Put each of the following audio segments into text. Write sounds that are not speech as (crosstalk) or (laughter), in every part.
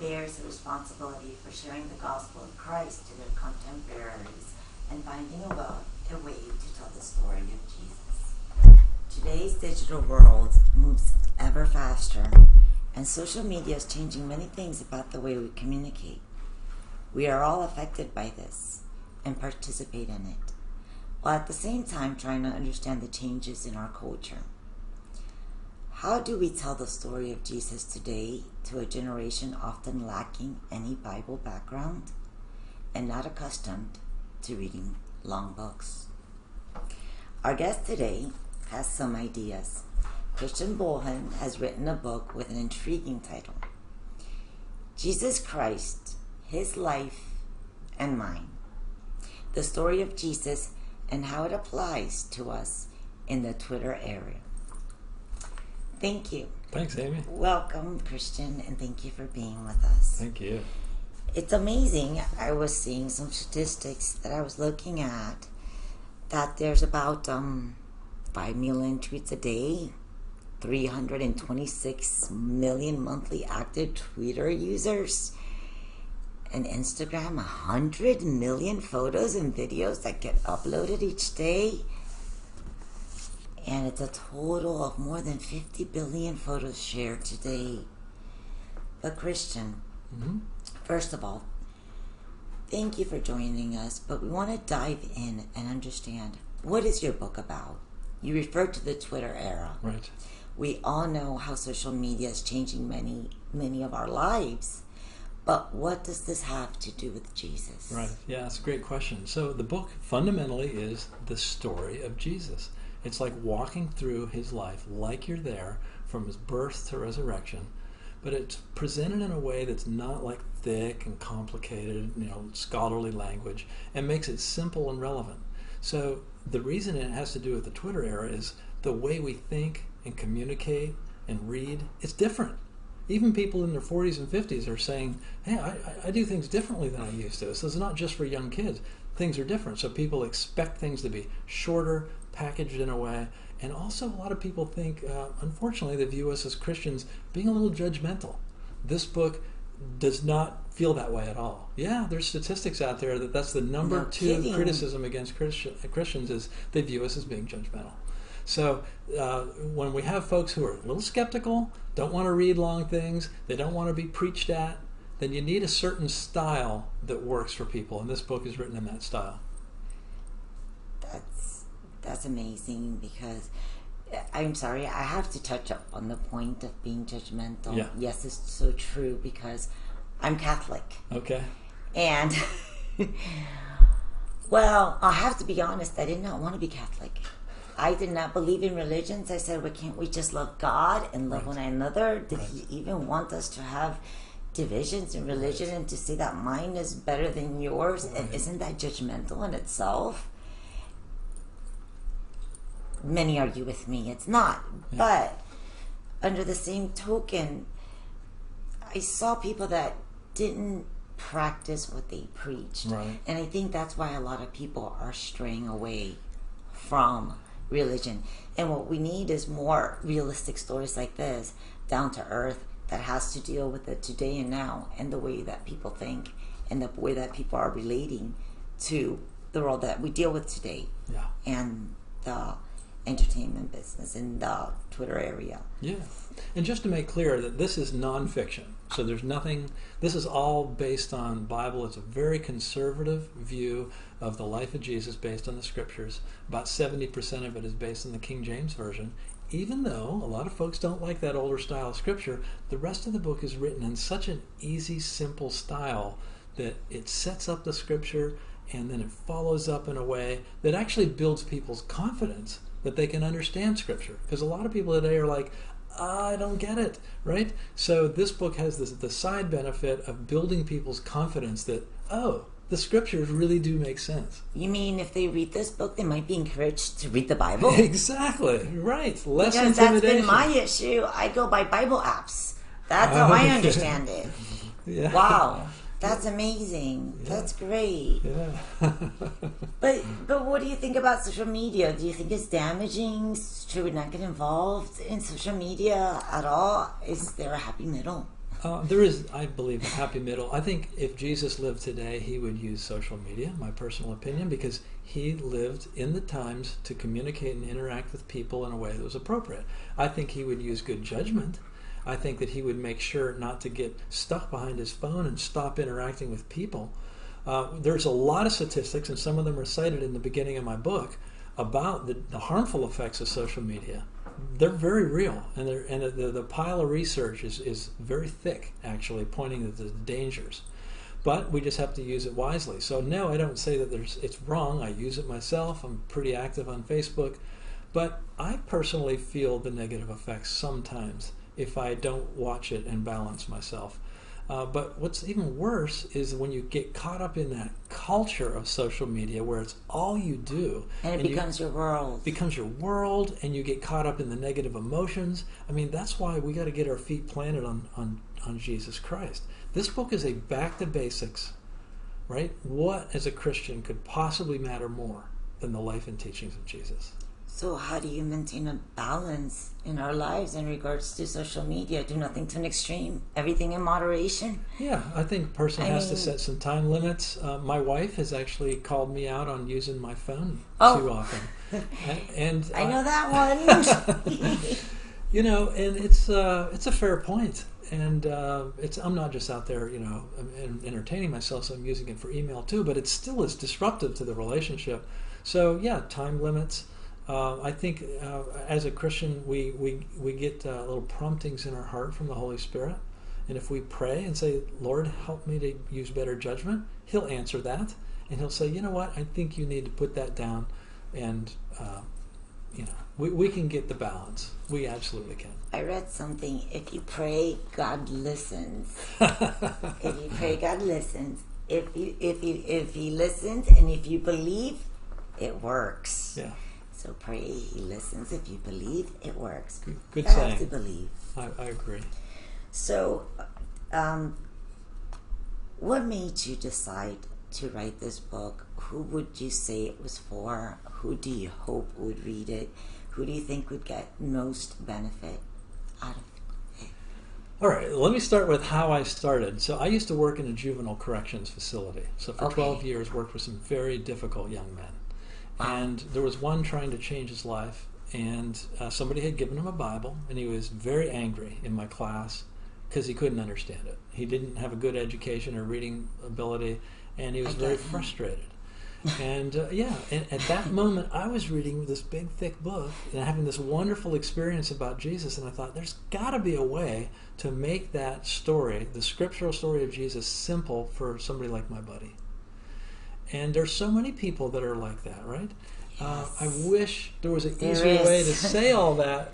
bears the responsibility for sharing the gospel of Christ to their contemporaries and finding a, a way to tell the story of Jesus. Today's digital world moves ever faster, and social media is changing many things about the way we communicate. We are all affected by this and participate in it, while at the same time trying to understand the changes in our culture. How do we tell the story of Jesus today to a generation often lacking any Bible background and not accustomed to reading long books? Our guest today has some ideas. Christian Bohlen has written a book with an intriguing title Jesus Christ, His Life and Mine. The story of Jesus and how it applies to us in the Twitter era. Thank you. Thanks, Aimee. Welcome, Christian, and thank you for being with us. Thank you. It's amazing. I was seeing some statistics that I was looking at that there's about um, 5 million tweets a day, 326 million monthly active Twitter users, and Instagram 100 million photos and videos that get uploaded each day and it's a total of more than 50 billion photos shared today. But, Christian, Mm-hmm. first of all, thank you for joining us, but we want to dive in and understand what is your book about? You refer to the Twitter era. Right. We all know how social media is changing many, many of our lives. But what does this have to do with Jesus? Right. Yeah, that's a great question. So the book fundamentally is the story of Jesus. It's like walking through his life like you're there from his birth to resurrection, but it's presented in a way that's not like thick and complicated, you know, scholarly language, and makes it simple and relevant. So the reason it has to do with the Twitter era is the way we think and communicate and read, it's different. Even people in their 40s and 50s are saying, hey, I, I do things differently than I used to. So it's not just for young kids. Things are different. So people expect things to be shorter, packaged in a way. And also, a lot of people think, uh, unfortunately, they view us as Christians being a little judgmental. This book does not feel that way at all. Yeah, there's statistics out there that that's the number No two kidding. criticism against Christian, Christians is they view us as being judgmental. So uh, when we have folks who are a little skeptical, don't want to read long things, they don't want to be preached at, then you need a certain style that works for people, and this book is written in that style. That's amazing because uh, I'm sorry, I have to touch up on the point of being judgmental. Yeah. Yes, it's so true because I'm Catholic. Okay. And (laughs) well, I have to be honest, I did not want to be Catholic. I did not believe in religions. I said, well, can't we just love God and love Right. one another? Did Right. He even want us to have divisions in religion and to say that mine is better than yours? And isn't that judgmental in itself? Many argue with me, it's not. Yeah. But under the same token, I saw people that didn't practice what they preached. Right. And I think that's why a lot of people are straying away from religion. And what we need is more realistic stories like this, down to earth, that has to deal with the today and now and the way that people think and the way that people are relating to the world that we deal with today Yeah. and the entertainment business in the Twitter area. Yeah. And just to make clear that this is nonfiction. So there's nothing, this is all based on Bible. It's a very conservative view of the life of Jesus based on the scriptures. About 70% of it is based on the King James Version. Even though a lot of folks don't like that older style of scripture, the rest of the book is written in such an easy, simple style that it sets up the scripture and then it follows up in a way that actually builds people's confidence that they can understand scripture because a lot of people today are like i don't get it right so this book has this, the side benefit of building people's confidence that oh the scriptures really do make sense You mean if they read this book, they might be encouraged to read the Bible? (laughs) exactly right less because that's been my issue. I go by Bible apps. That's how I (laughs) understand it. yeah. Wow, that's amazing. That's great. yeah (laughs) But but what do you think about social media? Do you think it's damaging? Should we not get involved in social media at all? Is there a happy middle? Uh, there is, I believe, a happy middle. I think if Jesus lived today, he would use social media, my personal opinion, because he lived in the times to communicate and interact with people in a way that was appropriate. I think he would use good judgment. I think that he would make sure not to get stuck behind his phone and stop interacting with people. Uh, there's a lot of statistics, and some of them are cited in the beginning of my book, about the, the harmful effects of social media they're very real, and and the, the pile of research is, is very thick, actually, pointing to the dangers. But we just have to use it wisely. So no, I don't say that there's it's wrong. I use it myself. I'm pretty active on Facebook, but I personally feel the negative effects sometimes if I don't watch it and balance myself. Uh, but what's even worse is when you get caught up in that culture of social media where it's all you do. And it and becomes you, your world. becomes your world, and you get caught up in the negative emotions. I mean, that's why we got to get our feet planted on, on, on Jesus Christ. This book is a back to basics, right? What, as a Christian, could possibly matter more than the life and teachings of Jesus? So, how do you maintain a balance in our lives in regards to social media? Do nothing to an extreme, everything in moderation. Yeah, I think a person I has mean, to set some time limits. Uh, my wife has actually called me out on using my phone oh. too often, and, and (laughs) I know that (laughs) one. (laughs) you know, and it's uh, it's a fair point and uh, it's I'm not just out there, you know, entertaining myself. So I'm using it for email too, but it still is disruptive to the relationship. So yeah, time limits. Uh, I think uh, as a Christian, we, we, we get uh, little promptings in our heart from the Holy Spirit. And if we pray and say, Lord, help me to use better judgment, He'll answer that. And He'll say, you know what, I think you need to put that down. And, uh, you know, we, we can get the balance. We absolutely can. I read something. If you pray, God listens. (laughs) if you pray, God listens. If you if you if He listens and if you believe, it works. Yeah. So pray he listens. If you believe, it works. Good, good saying. have to believe. I, I agree. So, um, what made you decide to write this book? Who would you say it was for? Who do you hope would read it? Who do you think would get most benefit out of it? All right, let me start with how I started. So I used to work in a juvenile corrections facility. So for okay. 12 years worked with some very difficult young men. And there was one trying to change his life, and uh, somebody had given him a Bible, and he was very angry in my class because he couldn't understand it. He didn't have a good education or reading ability, and he was very frustrated. (laughs) and uh, yeah, and at that moment, I was reading this big, thick book and having this wonderful experience about Jesus, and I thought, there's got to be a way to make that story, the scriptural story of Jesus, simple for somebody like my buddy. And there's so many people that are like that, right? Yes. Uh, I wish there was an there easier is. way to (laughs) say all that,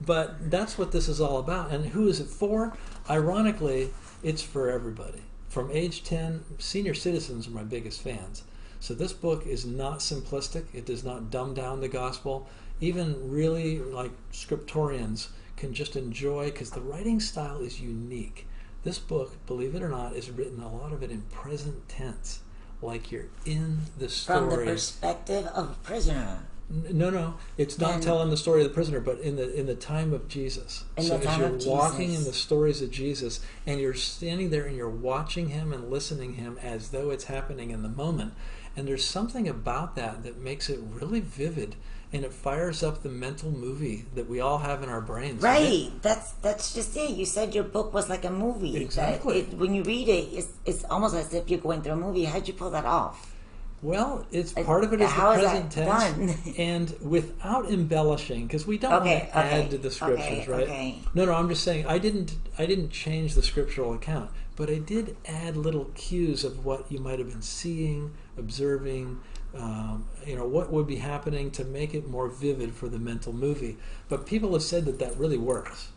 but that's what this is all about. And who is it for? Ironically, it's for everybody. From age 10, senior citizens are my biggest fans. So this book is not simplistic. It does not dumb down the gospel. Even really like scriptorians can just enjoy because the writing style is unique. This book, believe it or not, is written a lot of it in present tense like you're in the story. From the perspective of a prisoner. No, no, it's not and telling the story of the prisoner, but in the in the time of Jesus. So the time as you're walking in the stories of Jesus, and you're standing there and you're watching him and listening him as though it's happening in the moment, and there's something about that that makes it really vivid and it fires up the mental movie that we all have in our brains. Right. right? That's that's just it. You said your book was like a movie. Exactly. It, when you read it, it's it's almost as if you're going through a movie. How'd you pull that off? Well, it's part of it is the present tense, (laughs) and without embellishing, because we don't okay, want to okay, add to the scriptures, okay, right? No, no, I'm just saying I didn't I didn't change the scriptural account, but I did add little cues of what you might have been seeing, observing, um, you know what would be happening to make it more vivid for the mental movie. But people have said that that really works.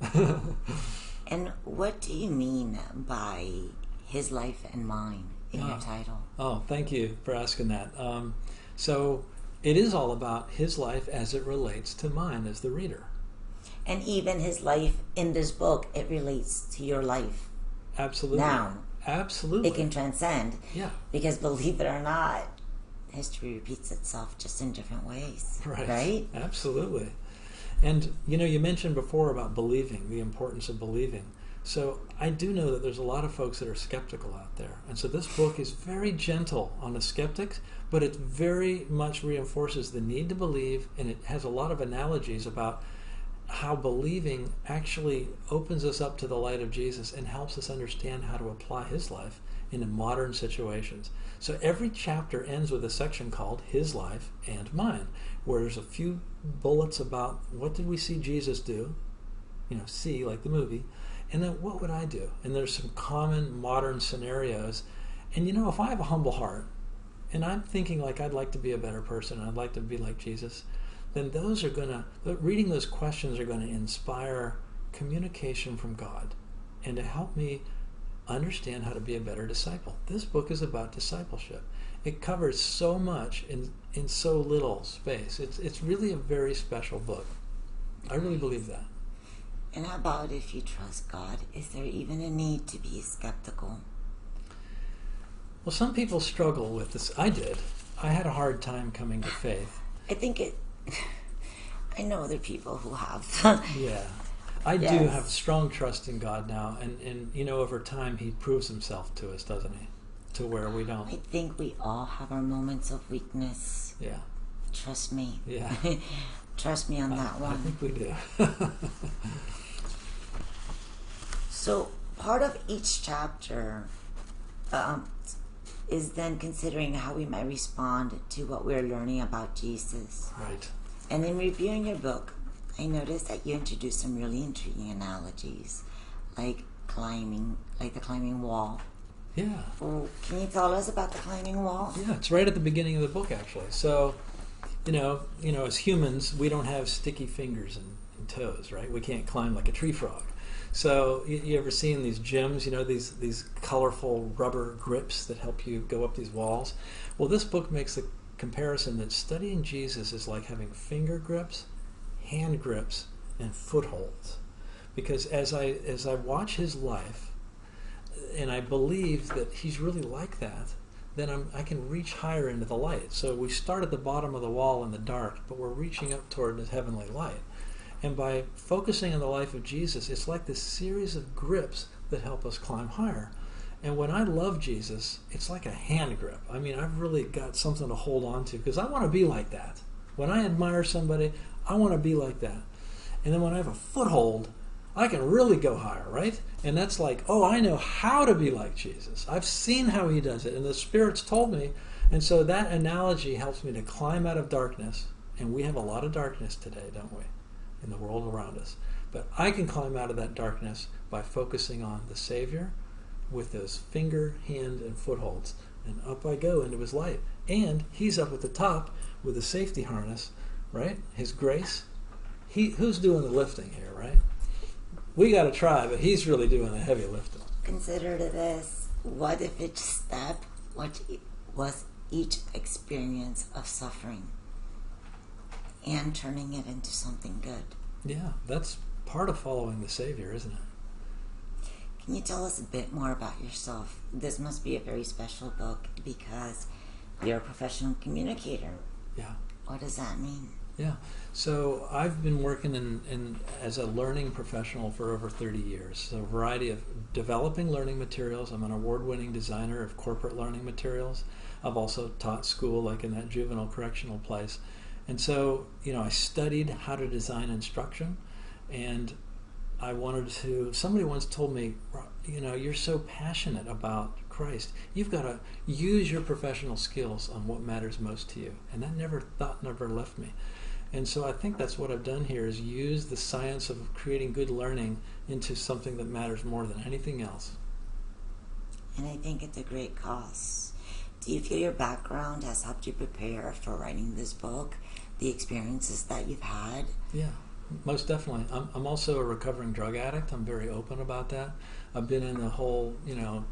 (laughs) And what do you mean by his life and mine in oh. your title? Oh thank you for asking that. Um, so it is all about his life as it relates to mine as the reader. And even his life in this book it relates to your life. Absolutely. Now absolutely. it can transcend. Yeah. Because believe it or not history repeats itself just in different ways. Right. Right? Absolutely. And you know, you mentioned before about believing, the importance of believing. So I do know that there's a lot of folks that are skeptical out there. And so this book is very gentle on the skeptics, but it very much reinforces the need to believe, and it has a lot of analogies about how believing actually opens us up to the light of Jesus and helps us understand how to apply his life into modern situations. So every chapter ends with a section called His Life and Mine, where there's a few bullets about what did we see Jesus do, you know, see like the movie, and then what would I do? And there's some common modern scenarios. And you know, if I have a humble heart and I'm thinking like I'd like to be a better person, I'd like to be like Jesus, then those are going to, but reading those questions are going to inspire communication from God and to help me understand how to be a better disciple. This book is about discipleship. It covers so much in, in so little space. It's, it's really a very special book. I really mm-hmm. believe that. And how about if you trust God? Is there even a need to be skeptical? Well, some people struggle with this. I did. I had a hard time coming to faith. I think it. (laughs) I know other people who have. yeah. (laughs) I Yes. do have strong trust in God now, and, and you know, over time, He proves Himself to us, doesn't He? To where we don't. I think we all have our moments of weakness. Yeah, Trust me. yeah. (laughs) Trust me on that one. I think we do. (laughs) So part of each chapter um, is then considering how we might respond to what we're learning about Jesus. right. And in reviewing your book, I noticed that you introduced some really intriguing analogies, like climbing, like the climbing wall. Yeah. Well, can you tell us about the climbing wall? Yeah, it's right at the beginning of the book, actually. So, you know, you know, as humans, we don't have sticky fingers and, and toes, right? We can't climb like a tree frog. So, you, you ever seen these gyms? You know, these these colorful rubber grips that help you go up these walls. Well, this book makes the comparison that studying Jesus is like having finger grips, hand grips, and footholds. Because as I as I watch his life, and I believe that he's really like that, then I'm, I can reach higher into the light. So we start at the bottom of the wall in the dark, but we're reaching up toward the heavenly light. And by focusing on the life of Jesus, it's like this series of grips that help us climb higher. And when I love Jesus, it's like a hand grip. I mean, I've really got something to hold on to because I want to be like that. When I admire somebody, I want to be like that. And then when I have a foothold, I can really go higher, right? And that's like, oh, I know how to be like Jesus. I've seen how he does it, and the Spirit's told me. And so that analogy helps me to climb out of darkness. And we have a lot of darkness today, don't we, in the world around us. But I can climb out of that darkness by focusing on the Savior with those finger, hand, and footholds. And up I go into his light. And he's up at the top with a safety harness, right? His grace. He, who's doing the lifting here, right? We got to try, but he's really doing the heavy lifting. Consider this: what if each step, what was each experience of suffering, and turning it into something good? Yeah, that's part of following the Savior, isn't it? Can you tell us a bit more about yourself? This must be a very special book because you're a professional communicator. Yeah. What does that mean? Yeah. So I've been working in, in as a learning professional for over 30 years. So a variety of developing learning materials. I'm an award-winning designer of corporate learning materials. I've also taught school, like in that juvenile correctional place. And so, you know, I studied how to design instruction, and I wanted to. Somebody once told me, you know, you're so passionate about Christ, you've got to use your professional skills on what matters most to you. And that never thought never left me. And so I think that's what I've done here is use the science of creating good learning into something that matters more than anything else. And I think it's a great cause. Do you feel your background has helped you prepare for writing this book? The experiences that you've had? Yeah, most definitely. I'm, I'm also a recovering drug addict. I'm very open about that. I've been in the whole, you know,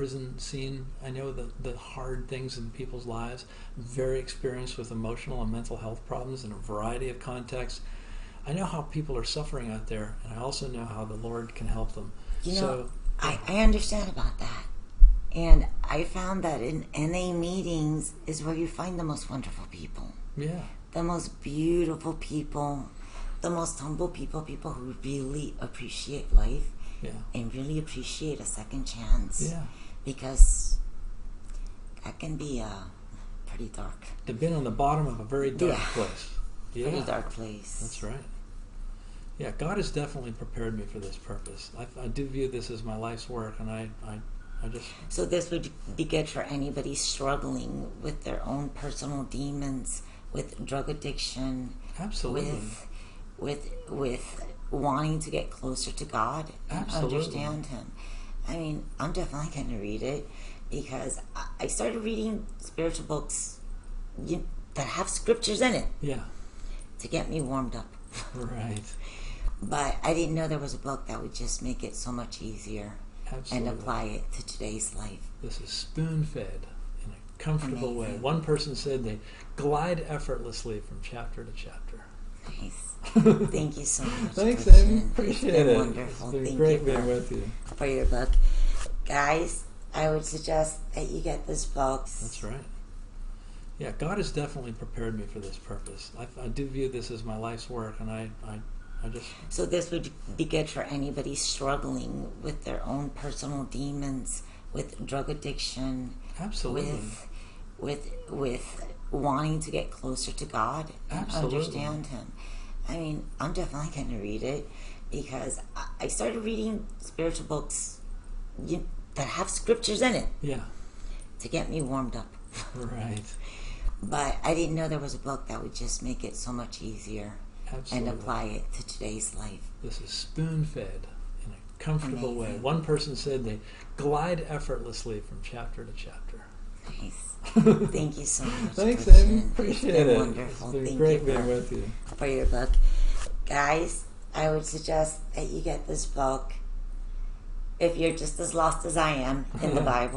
prison scene. I know the, the hard things in people's lives. Very experienced with emotional and mental health problems in a variety of contexts. I know how people are suffering out there, and I also know how the Lord can help them. You know, so, I, I understand about that. And I found that in NA meetings is where you find the most wonderful people, yeah, the most beautiful people, the most humble people, people who really appreciate life Yeah. and really appreciate a second chance. Yeah. Because that can be uh, pretty dark. To been on the bottom of a very dark Yeah. place. Yeah. Pretty dark place. That's right. Yeah, God has definitely prepared me for this purpose. I, I do view this as my life's work, and I, I, I just, So this would be good for anybody struggling with their own personal demons, with drug addiction, absolutely. with with with wanting to get closer to God and Absolutely. understand Him. I mean, I'm definitely going to read it because I- started reading spiritual books you, that have scriptures in it yeah, to get me warmed up. (laughs) right. But I didn't know there was a book that would just make it so much easier Absolutely. and apply it to today's life. This is spoon fed in a comfortable way. One person said they glide effortlessly from chapter to chapter. Nice. (laughs) Thank you so much. Thanks. Aimee. It's Appreciate been it. Wonderful. It's been Thank great you being for, with you. for your book. Guys, I would suggest that you get this book. That's right. Yeah, God has definitely prepared me for this purpose. I, I do view this as my life's work, and I, I, I just, So this would be good for anybody struggling with their own personal demons, with drug addiction, absolutely. with with with wanting to get closer to God and Absolutely. understand Him. I mean, I'm definitely going to read it because I- started reading spiritual books you, that have scriptures in it yeah, to get me warmed up. (laughs) right. But I didn't know there was a book that would just make it so much easier Absolutely. and apply it to today's life. This is spoon fed in a comfortable way. One person said they glide effortlessly from chapter to chapter. Nice. (laughs) Thank you so much. Thanks. Aimee. It's Appreciate been it. Wonderful. It's Thank great being for, with you. for your book. Guys, I would suggest that you get this book if you're just as lost as I am in the (laughs) Bible.